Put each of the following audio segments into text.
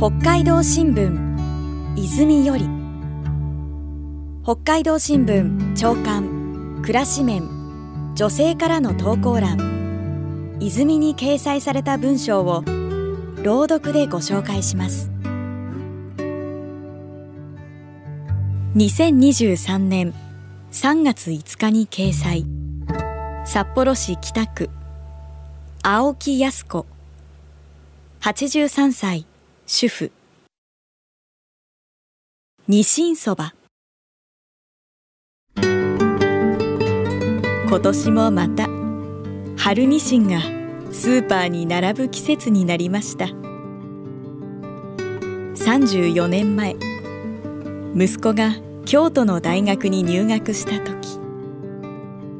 北海道新聞泉より。北海道新聞長官暮らし面女性からの投稿欄。泉に掲載された文章を朗読でご紹介します。2023年3月5日に掲載。札幌市北区青木康子。83歳。主婦。ニシンそば。今年もまた春ニシンがスーパーに並ぶ季節になりました。34年前息子が京都の大学に入学した時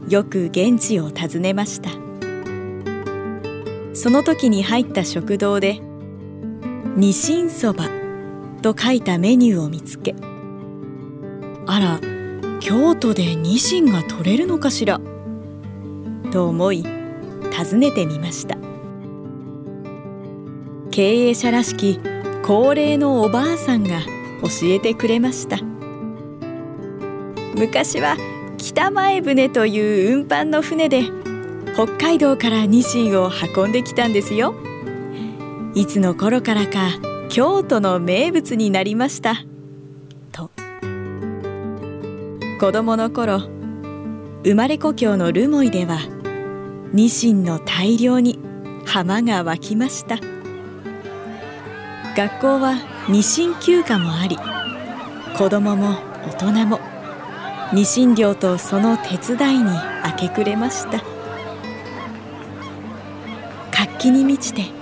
よく現地を訪ねました。その時に入った食堂で「ニシンそば」と書いたメニューを見つけあら京都でニシンが取れるのかしらと思い訪ねてみました。経営者らしき高齢のおばあさんが教えてくれました。昔は北前船という運搬の船で北海道からニシンを運んできたんですよ。いつの頃からか京都の名物になりました。と。子供の頃生まれ故郷の留萌ではニシンの大量に浜が湧きました。学校はニシン休暇もあり子供も大人もニシン漁とその手伝いに明け暮れました。活気に満ちて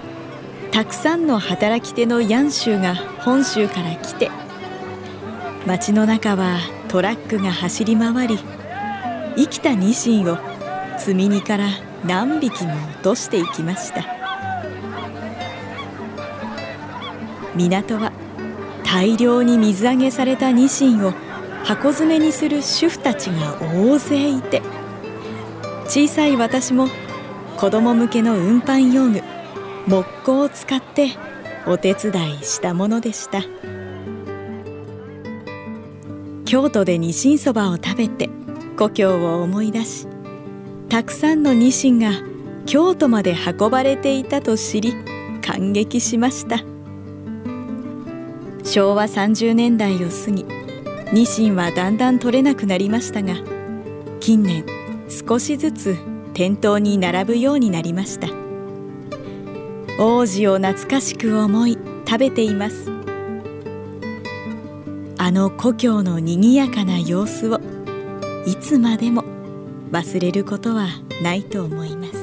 たくさんの働き手のヤン州が本州から来て街の中はトラックが走り回り生きたニシンを積み荷から何匹も落としていきました。港は大量に水揚げされたニシンを箱詰めにする主婦たちが大勢いて小さい私も子供向けの運搬用具木工を使ってお手伝いしたものでした。京都でニシンそばを食べて故郷を思い出したくさんのニシンが京都まで運ばれていたと知り感激しました。昭和30年代を過ぎニシンはだんだん取れなくなりましたが近年少しずつ店頭に並ぶようになりました。王子を懐かしく思い食べています。あの故郷のにぎやかな様子をいつまでも忘れることはないと思います。